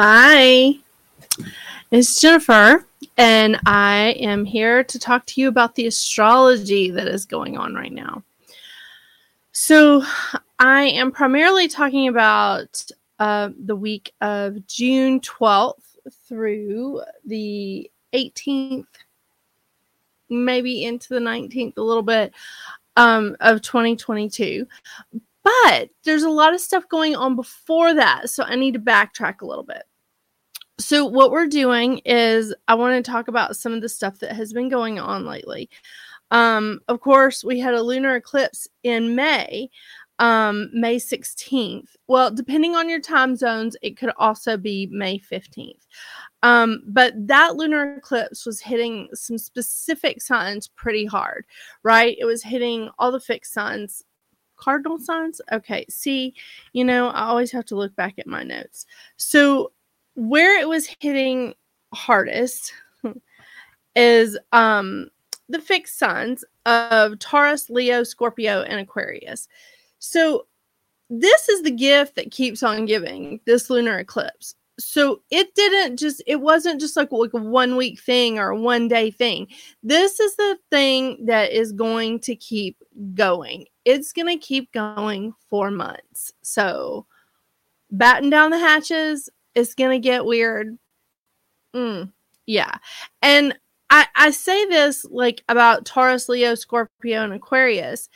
Hi, it's Jennifer, and I am here to talk to you about the astrology that is going on right now. So, I am primarily talking about uh, the week of June 12th through the 18th, maybe into the 19th a little bit um, of 2022. But there's a lot of stuff going on before that. So I need to backtrack a little bit. So, what we're doing is, I want to talk about some of the stuff that has been going on lately. Um, of course, we had a lunar eclipse in May, um, May 16th. Well, depending on your time zones, it could also be May 15th. Um, but that lunar eclipse was hitting some specific signs pretty hard, right? It was hitting all the fixed signs cardinal signs. Okay, see, you know, I always have to look back at my notes. So, where it was hitting hardest is um the fixed signs of Taurus, Leo, Scorpio, and Aquarius. So, this is the gift that keeps on giving this lunar eclipse. So it didn't just it wasn't just like, like a one week thing or a one day thing. This is the thing that is going to keep going. It's going to keep going for months. So batten down the hatches it's to get weird. Mm, yeah. And I, I say this like about taurus leo scorpio and aquarius.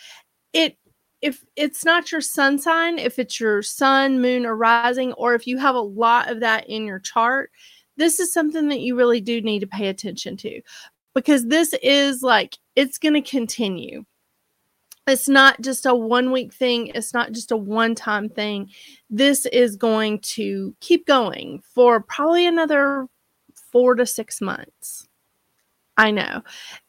It if it's not your sun sign, if it's your sun, moon, or rising, or if you have a lot of that in your chart, this is something that you really do need to pay attention to because this is like it's going to continue. It's not just a one week thing, it's not just a one time thing. This is going to keep going for probably another four to six months. I know,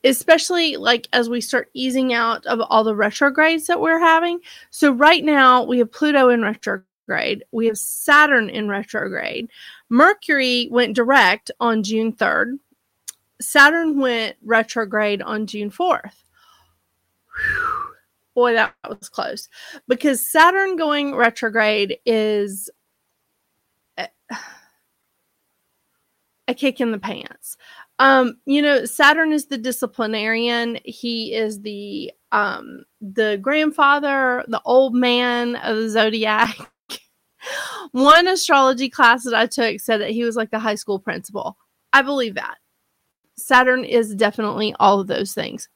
especially like as we start easing out of all the retrogrades that we're having. So, right now, we have Pluto in retrograde, we have Saturn in retrograde. Mercury went direct on June 3rd, Saturn went retrograde on June 4th. Whew. Boy, that was close because Saturn going retrograde is a, kick in the pants. Um, you know, Saturn is the disciplinarian. He is the um the grandfather, the old man of the zodiac. One astrology class that I took said that he was like the high school principal. I believe that. Saturn is definitely all of those things.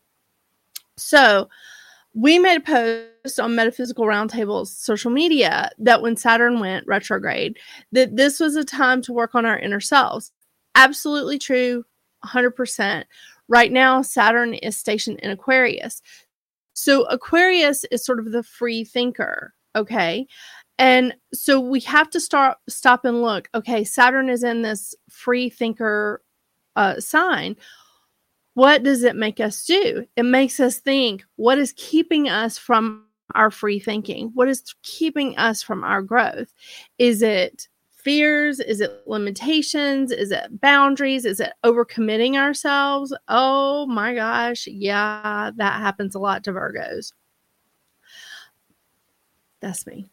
So, we made a post on Metaphysical Roundtable's social media that when Saturn went retrograde, that this was a time to work on our inner selves. Absolutely true. 100%. Right now, Saturn is stationed in Aquarius. So, Aquarius is sort of the free thinker, okay? And so we have to start stop and look. Okay, Saturn is in this free thinker uh, sign. What does it make us do? It makes us think what is keeping us from our free thinking? What is keeping us from our growth? Is it fears? Is it limitations? Is it boundaries? Is it overcommitting ourselves? Oh my gosh. Yeah, that happens a lot to Virgos. That's me.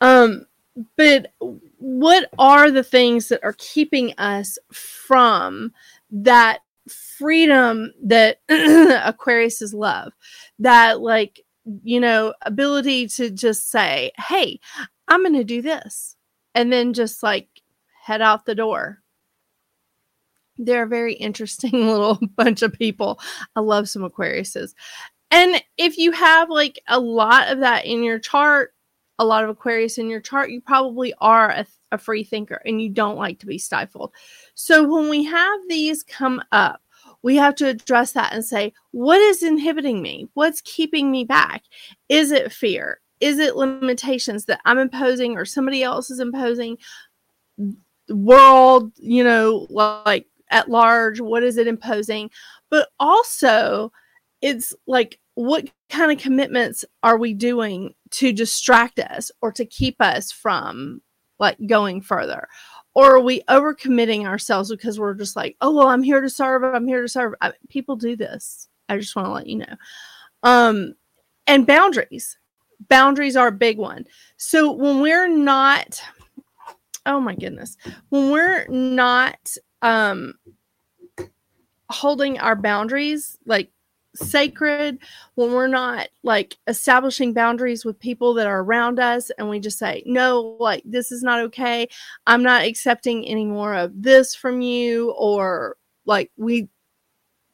Um, but what are the things that are keeping us from that freedom that Aquarius is love? That, like, you know, ability to just say, hey, I'm going to do this and then just like head out the door. They're a very interesting little bunch of people. I love some Aquariuses. And if you have like a lot of that in your chart, a lot of Aquarius in your chart, you probably are a, a free thinker and you don't like to be stifled. So when we have these come up, we have to address that and say, what is inhibiting me? What's keeping me back? Is it fear? is it limitations that I'm imposing or somebody else is imposing? The world, you know, like at large, what is it imposing? But also, it's like, what kind of commitments are we doing to distract us or to keep us from like going further? Or are we overcommitting ourselves because we're just like, oh, well, I'm here to serve, I'm here to serve. I, people do this. I just want to let you know. Um, and boundaries boundaries are a big one. So when we're not oh my goodness, when we're not um holding our boundaries like sacred, when we're not like establishing boundaries with people that are around us and we just say, no, like this is not okay. I'm not accepting any more of this from you or like we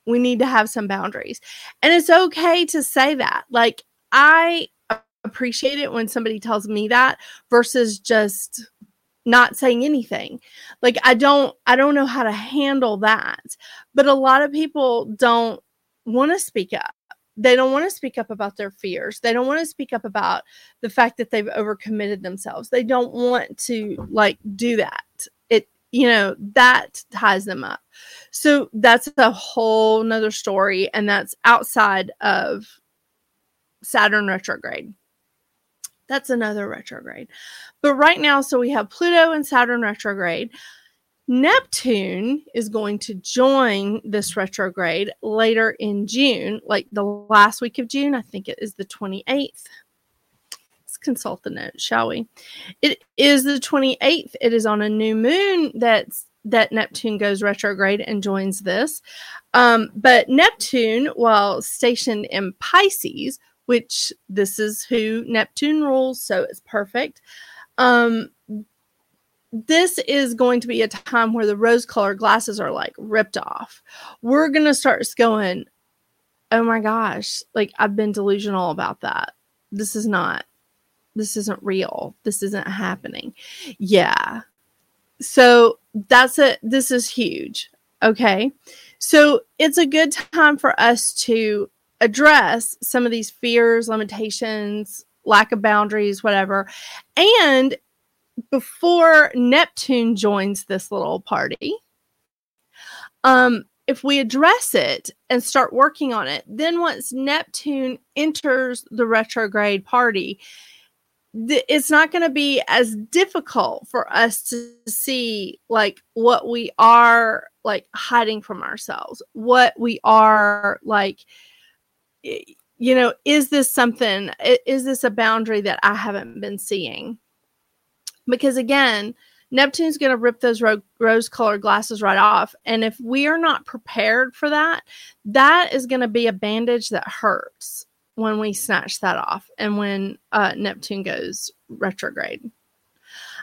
we need to have some boundaries. And it's okay to say that. Like I appreciate it when somebody tells me that versus just not saying anything like i don't i don't know how to handle that but a lot of people don't want to speak up. They don't want to speak up about their fears. They don't want to speak up about the fact that they've overcommitted themselves. They don't want to uh-huh. like do that. It, you know, that ties them up. So that's a whole nother story. And that's outside of Saturn retrograde. That's another retrograde. But right now, so we have Pluto and Saturn retrograde. Neptune is going to join this retrograde later in June, like the last week of June. I think it is the 28th. Let's consult the notes, shall we? It is the 28th. It is on a new moon that's that Neptune goes retrograde and joins this. Um, but Neptune, while stationed in Pisces, which this is who Neptune rules, so it's perfect. Um, this is going to be a time where the rose colored glasses are like ripped off. We're going to start going, oh my gosh, like I've been delusional about that. This is not, this isn't real. This isn't happening. Yeah. So that's it. This is huge. Okay. So it's a good time for us to address some of these fears, limitations, lack of boundaries, whatever. And before Neptune joins this little party, um, if we address it and start working on it, then once Neptune enters the retrograde party, th- it's not going to be as difficult for us to see like what we are like hiding from ourselves, what we are like you know, is this something is this a boundary that I haven't been seeing? Because again, Neptune's going to rip those ro- rose colored glasses right off. And if we are not prepared for that, that is going to be a bandage that hurts when we snatch that off and when uh, Neptune goes retrograde.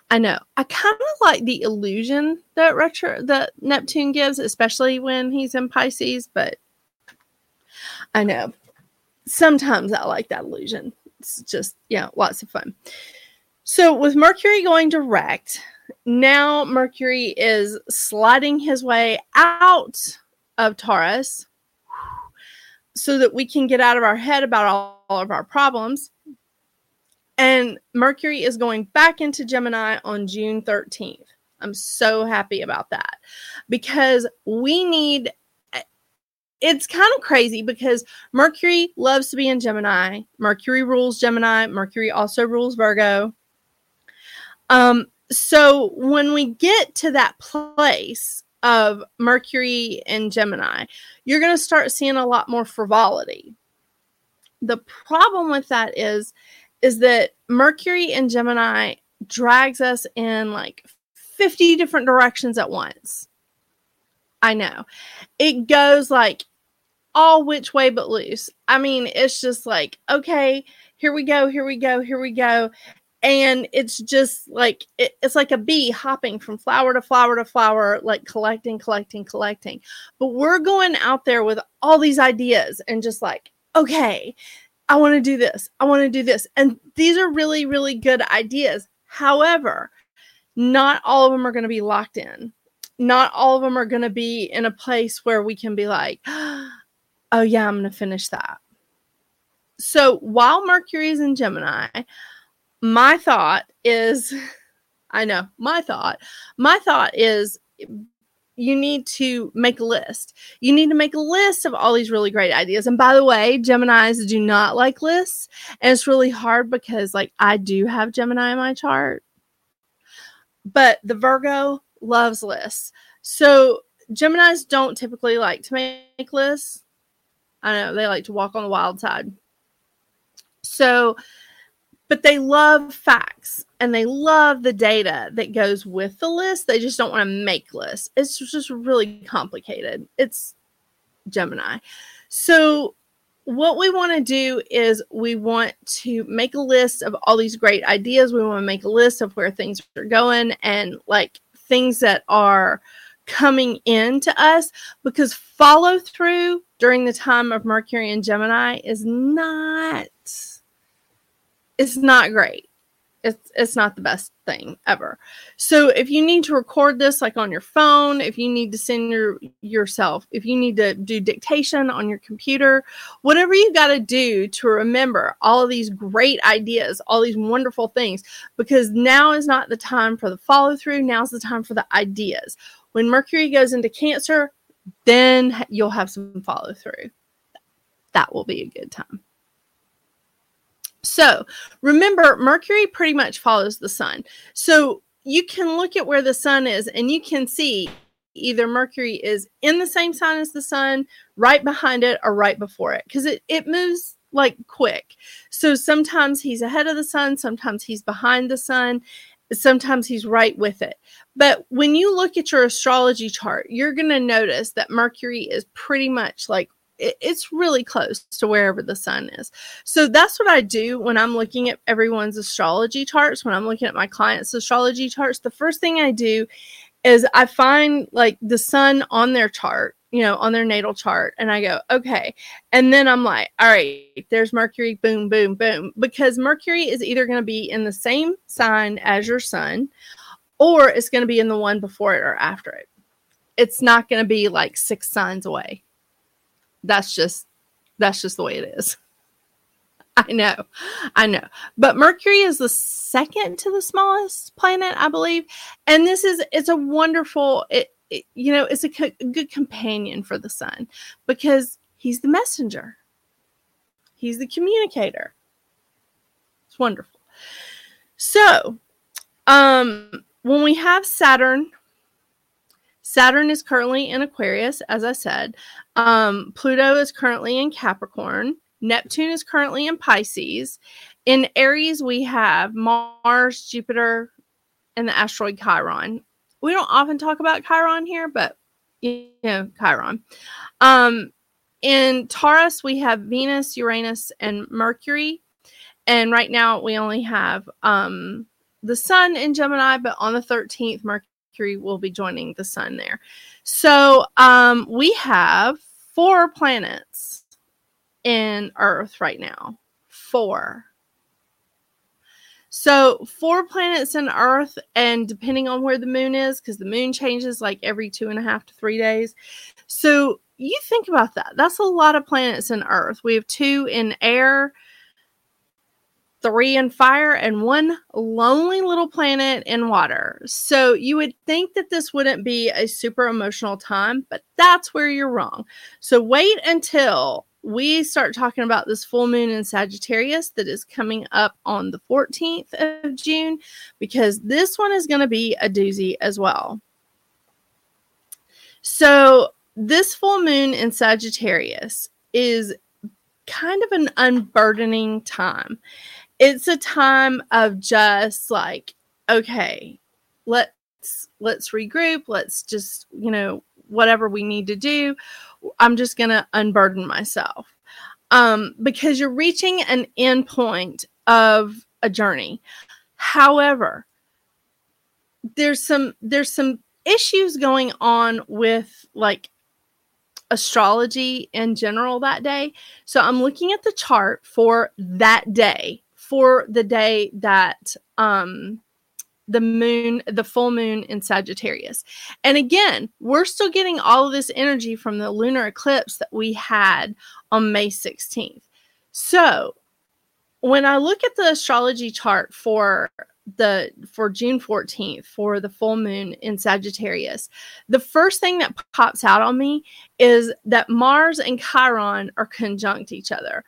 I know. I kind of like the illusion that retro that Neptune gives, especially when he's in Pisces, but I know. Sometimes I like that illusion. It's just, yeah, lots of fun. So, with Mercury going direct, now Mercury is sliding his way out of Taurus so that we can get out of our head about all, all of our problems. And Mercury is going back into Gemini on June 13th. I'm so happy about that because we need it's kind of crazy because Mercury loves to be in Gemini. Mercury rules Gemini. Mercury also rules Virgo. Um, so when we get to that place of Mercury and Gemini, you're going to start seeing a lot more frivolity. The problem with that is is that Mercury and Gemini drags us in like 50 different directions at once. I know. It goes like all which way but loose. I mean, it's just like, okay, here we go, here we go, here we go and it's just like it, it's like a bee hopping from flower to flower to flower like collecting collecting collecting. But we're going out there with all these ideas and just like okay i want to do this i want to do this. And these are really really good ideas. However not all of them are going to be locked in. Not all of them are going to be in a place where we can be like oh yeah i'm going to finish that. So while mercury is in gemini my thought is I know, my thought. My thought is you need to make a list. You need to make a list of all these really great ideas. And by the way, Geminis do not like lists. And it's really hard because, like, I do have Gemini in my chart, but the Virgo loves lists. So, Geminis don't typically like to make lists. I know they like to walk on the wild side. So, but they love facts and they love the data that goes with the list. They just don't want to make lists. It's just really complicated. It's Gemini. So, what we want to do is we want to make a list of all these great ideas. We want to make a list of where things are going and like things that are coming in to us because follow through during the time of Mercury and Gemini is not it's not great. It's it's not the best thing ever. So if you need to record this like on your phone, if you need to send your yourself, if you need to do dictation on your computer, whatever you got to do to remember all of these great ideas, all these wonderful things because now is not the time for the follow through, now's the time for the ideas. When Mercury goes into Cancer, then you'll have some follow through. That will be a good time. So remember, Mercury pretty much follows the sun. So you can look at where the sun is and you can see either Mercury is in the same sign as the sun, right behind it, or right before it because it, it moves like quick. So sometimes he's ahead of the sun, sometimes he's behind the sun, sometimes he's right with it. But when you look at your astrology chart, you're going to notice that Mercury is pretty much like it's really close to wherever the sun is. So that's what I do when I'm looking at everyone's astrology charts, when I'm looking at my clients' astrology charts. The first thing I do is I find like the sun on their chart, you know, on their natal chart, and I go, okay. And then I'm like, all right, there's Mercury, boom, boom, boom. Because Mercury is either going to be in the same sign as your sun, or it's going to be in the one before it or after it. It's not going to be like six signs away. That's just that's just the way it is. I know. I know. But Mercury is the second to the smallest planet, I believe. And this is it's a wonderful it, it you know, it's a, co- a good companion for the sun because he's the messenger. He's the communicator. It's wonderful. So, um when we have Saturn Saturn is currently in Aquarius, as I said. Um, Pluto is currently in Capricorn. Neptune is currently in Pisces. In Aries, we have Mars, Jupiter, and the asteroid Chiron. We don't often talk about Chiron here, but you know, Chiron. Um, in Taurus, we have Venus, Uranus, and Mercury. And right now, we only have um, the Sun in Gemini, but on the 13th, Mercury Mercury will be joining the sun there. So um, we have four planets in Earth right now. Four. So, four planets in Earth, and depending on where the moon is, because the moon changes like every two and a half to three days. So, you think about that. That's a lot of planets in Earth. We have two in air, three in fire, and one lonely little planet in water. So you would think that this wouldn't be a super emotional time, but that's where you're wrong. So wait until we start talking about this full moon in Sagittarius that is coming up on the 14th of June, because this one is going to be a doozy as well. So, this full moon in Sagittarius is kind of an unburdening time it's a time of just like okay let's let's regroup let's just you know whatever we need to do i'm just going to unburden myself. Um because you're reaching an end point of a journey. However there's some there's some issues going on with like astrology in general that day. So i'm looking at the chart for that day for the day that um the moon, the full moon in Sagittarius. And again, we're still getting all of this energy from the lunar eclipse that we had on May 16th. So, when I look at the astrology chart for the for June 14th for the full moon in Sagittarius, the first thing that pops out on me is that Mars and Chiron are conjunct each other.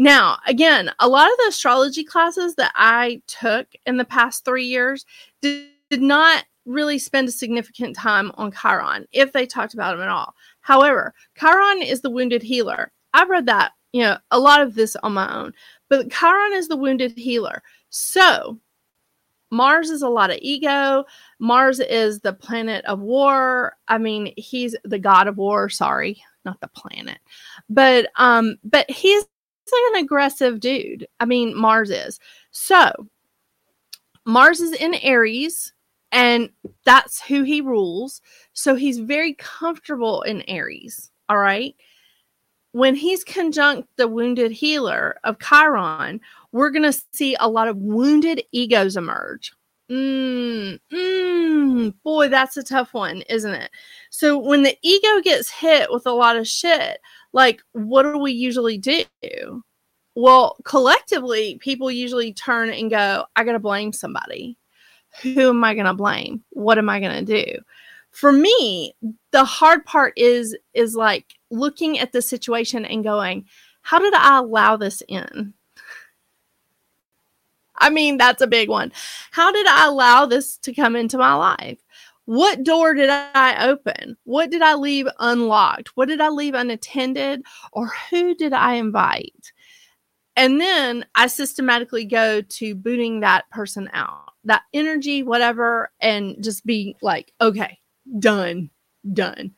Now, again, a lot of the astrology classes that I took in the past three years did, did not really spend a significant time on Chiron, if they talked about him at all. However, Chiron is the wounded healer. I've read that, you know, a lot of this on my own, but Chiron is the wounded healer. So, Mars is a lot of ego. Mars is the planet of war. I mean, he's the god of war, sorry, not the planet. But um but he's an aggressive dude. I mean, Mars is. So, Mars is in Aries and that's who he rules. So he's very comfortable in Aries, all right? When he's conjunct the wounded healer of Chiron, we're going to see a lot of wounded egos emerge. Mm, mm, boy, that's a tough one, isn't it? So when the ego gets hit with a lot of shit, like what do we usually do? Well, collectively, people usually turn and go, I got to blame somebody. Who am I to blame? What am I to do? For me, the hard part is is like looking at the situation and going, how did I allow this in? I mean, that's a big one. How did I allow this to come into my life? What door did I open? What did I leave unlocked? What did I leave unattended? Or who did I invite? And then I systematically go to booting that person out, that energy, whatever, and just be like, okay, done, done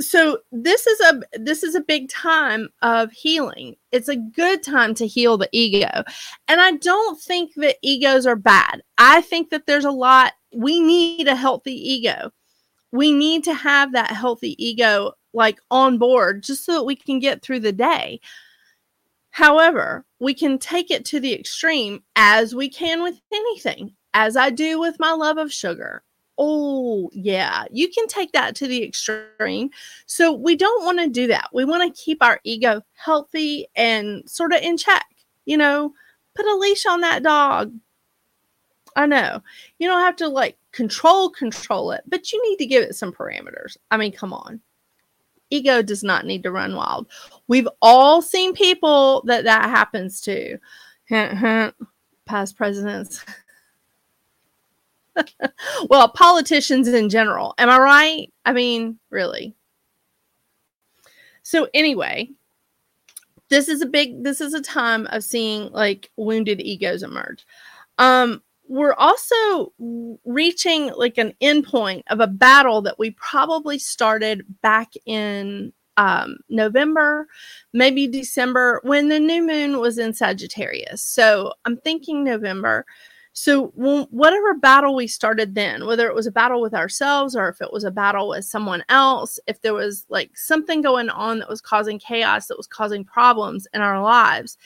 so this is a this is a big time of healing it's a good time to heal the ego and i don't think that egos are bad i think that there's a lot we need a healthy ego we need to have that healthy ego like on board just so that we can get through the day however we can take it to the extreme as we can with anything as i do with my love of sugar Oh, yeah, you can take that to the extreme. So, we don't want to do that. We want to keep our ego healthy and sort of in check. You know, put a leash on that dog. I know you don't have to like control control it, but you need to give it some parameters. I mean, come on. Ego does not need to run wild. We've all seen people that that happens to. Past presidents. well, politicians in general. Am I right? I mean, really. So anyway, this is a big this is a time of seeing like wounded egos emerge. Um we're also reaching like an endpoint of a battle that we probably started back in um, November, maybe December, when the new moon was in Sagittarius. So I'm thinking November. So, whatever battle we started then, whether it was a battle with ourselves or if it was a battle with someone else, if there was like something going on that was causing chaos, that was causing problems in our lives,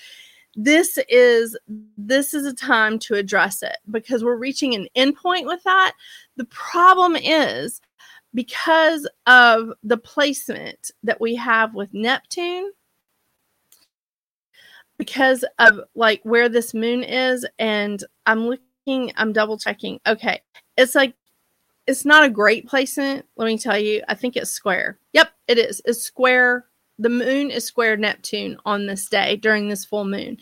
this is this is a time to address it because we're reaching an endpoint with that. The problem is because of the placement that we have with Neptune because of like where this moon is and i'm looking i'm double checking. Okay it's like it's not a great placement let me tell you. I think it's square. Yep it is. It's square the moon is square neptune on this day during this full moon.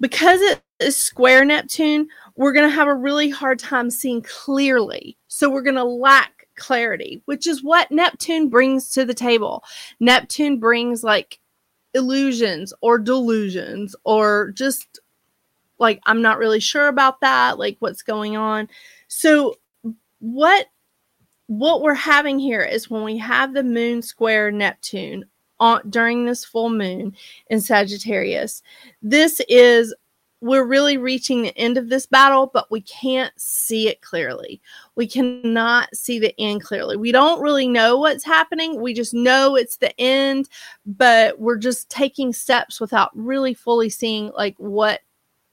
Because it is square neptune we're going to have a really hard time seeing clearly. So we're going to lack clarity which is what neptune brings to the table. Neptune brings like illusions or delusions or just like I'm not really sure about that, like what's going on. So what what we're having here is when we have the moon square Neptune on during this full moon in Sagittarius, this is we're really reaching the end of this battle, but we can't see it clearly. We cannot see the end clearly. We don't really know what's happening. We just know it's the end, but we're just taking steps without really fully seeing like what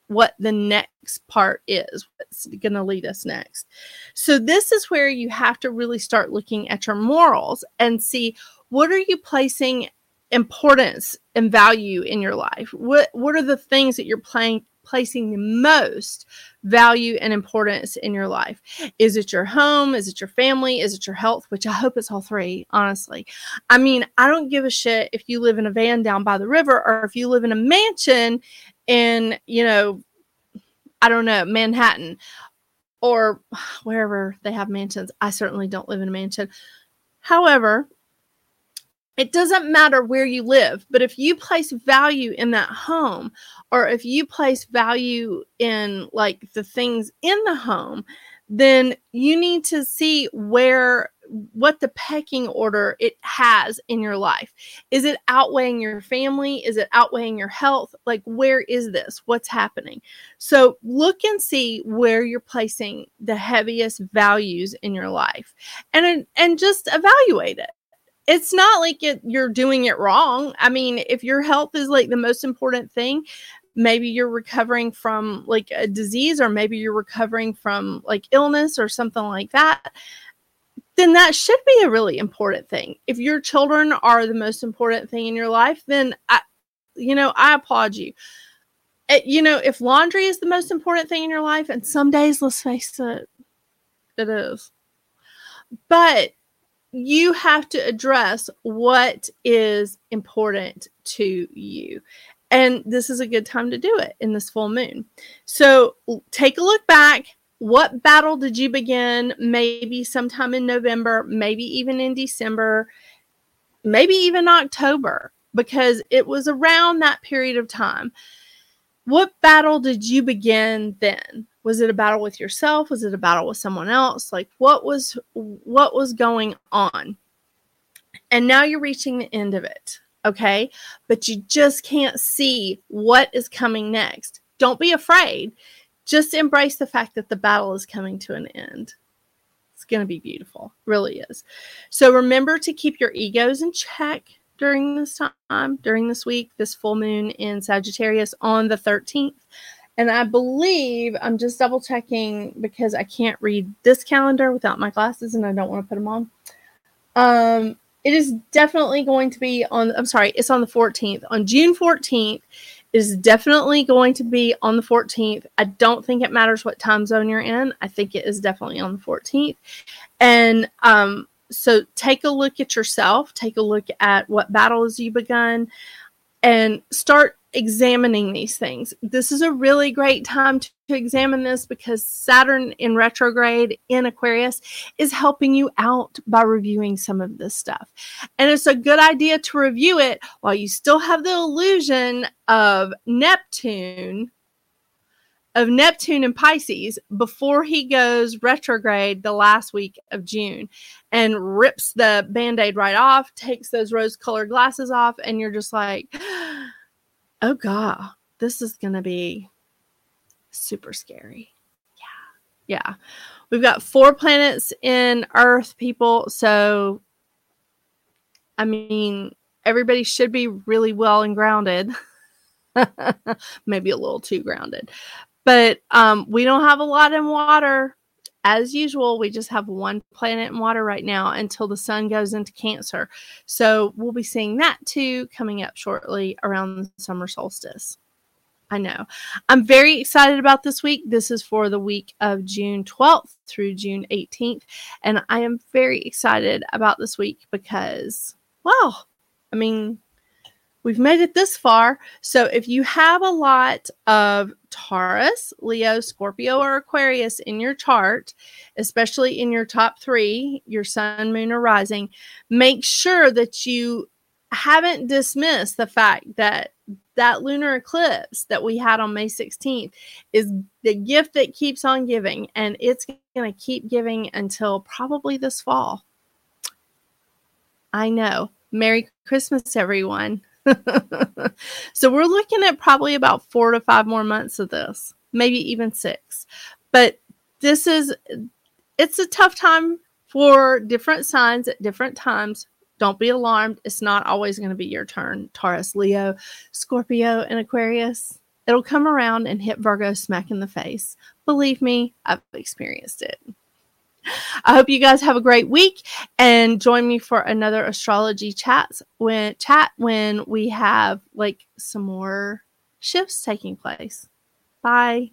what the next part is, what's going to lead us next. So this is where you have to really start looking at your morals and see what are you placing importance and value in your life? What what are the things that you're playing placing the most value and importance in your life? Is it your home? Is it your family? Is it your health? Which I hope it's all three, honestly. I mean, I don't give a shit if you live in a van down by the river or if you live in a mansion in, you know, I don't know, Manhattan or wherever they have mansions. I certainly don't live in a mansion. However, it doesn't matter where you live, but if you place value in that home or if you place value in like the things in the home, then you need to see where what the pecking order it has in your life. Is it outweighing your family? Is it outweighing your health? Like, where is this? What's happening? So, look and see where you're placing the heaviest values in your life and, and just evaluate it. It's not like it, you're doing it wrong. I mean, if your health is like the most important thing, maybe you're recovering from like a disease or maybe you're recovering from like illness or something like that then that should be a really important thing. If your children are the most important thing in your life, then I, you know, I applaud you. It, you know, if laundry is the most important thing in your life, and some days, let's face it, it is. But you have to address what is important to you. And this is a good time to do it in this full moon. So take a look back what battle did you begin maybe sometime in November, maybe even in December, maybe even October, because it was around that period of time. What battle did you begin then? Was it a battle with yourself? Was it a battle with someone else? Like what was what was going on? And now you're reaching the end of it, okay? But you just can't see what is coming next. Don't be afraid just embrace the fact that the battle is coming to an end. It's going to be beautiful, really is. So remember to keep your egos in check during this time, during this week, this full moon in Sagittarius on the 13th. And I believe I'm just double checking because I can't read this calendar without my glasses and I don't want to put them on. Um, it is definitely going to be on, I'm sorry, it's on the 14th. On June 14th, is definitely going to be on the 14th. I don't think it matters what time zone you're in. I think it is definitely on the 14th. And um, so take a look at yourself, take a look at what battles you begun, and start examining these things. This is a really great time to, to, examine this because Saturn in retrograde in Aquarius is helping you out by reviewing some of this stuff. And it's a good idea to review it while you still have the illusion of Neptune of Neptune and Pisces before he goes retrograde the last week of June and rips the band aid right off, takes those rose colored glasses off, and you're just like, oh god, this is to be super scary. Yeah. Yeah. We've got four planets in Earth, people. So, I mean, everybody should be really well and grounded. Maybe a little too grounded. But um, we don't have a lot in water. As usual, we just have one planet in water right now until the sun goes into Cancer. So we'll be seeing that too coming up shortly around the summer solstice. I know. I'm very excited about this week. This is for the week of June 12th through June 18th. And I am very excited about this week because, well, I mean, we've made it this far. So if you have a lot of Taurus, Leo, Scorpio, or Aquarius in your chart, especially in your top three, your sun, moon, or rising, make sure that you haven't dismissed the fact that that lunar eclipse that we had on May 16th is the gift that keeps on giving, and it's going to keep giving until probably this fall. I know. Merry Christmas, everyone. so we're looking at probably about four to five more months of this, maybe even six. But this is, it's a tough time for different signs at different times. Don't be alarmed. It's not always going to be your turn. Taurus, Leo, Scorpio, and Aquarius. It'll come around and hit Virgo smack in the face. Believe me, I've experienced it. I hope you guys have a great week and join me for another astrology chats when chat when we have like some more shifts taking place. Bye.